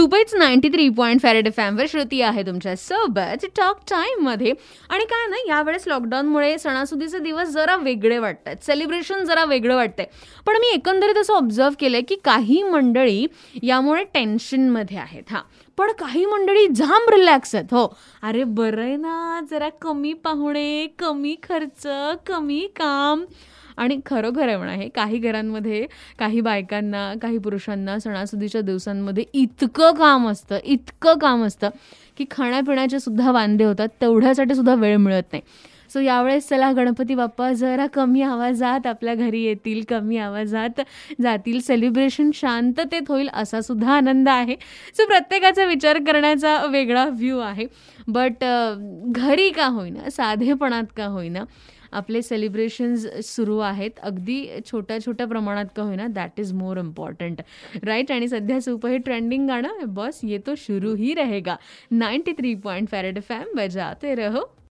मुंबईच ninety three point five Red फॅमवर Shruti आहे तुमच्यासोबत. Talk टाईममध्ये आणि काय ना यावेळेस लॉकडाऊनमुळे सणासुदीचे दिवस जरा वेगळे वाटतात. सेलिब्रेशन जरा वेगळं वाटतंय. पण मी एकंदरीत असं ऑब्झर्व केलंय की काही मंडळी यामुळे टेन्शनमध्ये आहेत हां. पण काही मंडळी जाम रिलॅक्स आहेत हो. अरे बरं आहे ना जरा कमी पाहुणे कमी खर्च कमी काम. आणि खरोखर आहे म्हणा हे काही घरांमध्ये काही बायकांना काही पुरुषांना सणासुदीच्या दिवसांमध्ये इतकं काम असतं इतकं काम असतं की खाण्यापिण्याचे सुद्धा वांदे होतात तेवढ्यासाठी सुद्धा वेळ मिळत नाही. सो यावेळेस चला गणपती बाप्पा जरा कमी आवाजात आपल्या घरी येतील कमी आवाजात जातील. सेलिब्रेशन शांततेत होईल असा सुद्धा आनंद आहे. सो प्रत्येकाचा विचार करण्याचा वेगळा व्ह्यू आहे. बट घरी का होईना साधेपणात का होईना आपले सेलिब्रेशन्स सुरू आहेत. अगदी छोट्या छोट्या प्रमाणात का होईना that is more important right आणि सध्या सुपर हे ट्रेंडिंग गाणं बस ये तो शुरू ही रहेगा ninety three point five Red FM बजाते रहो.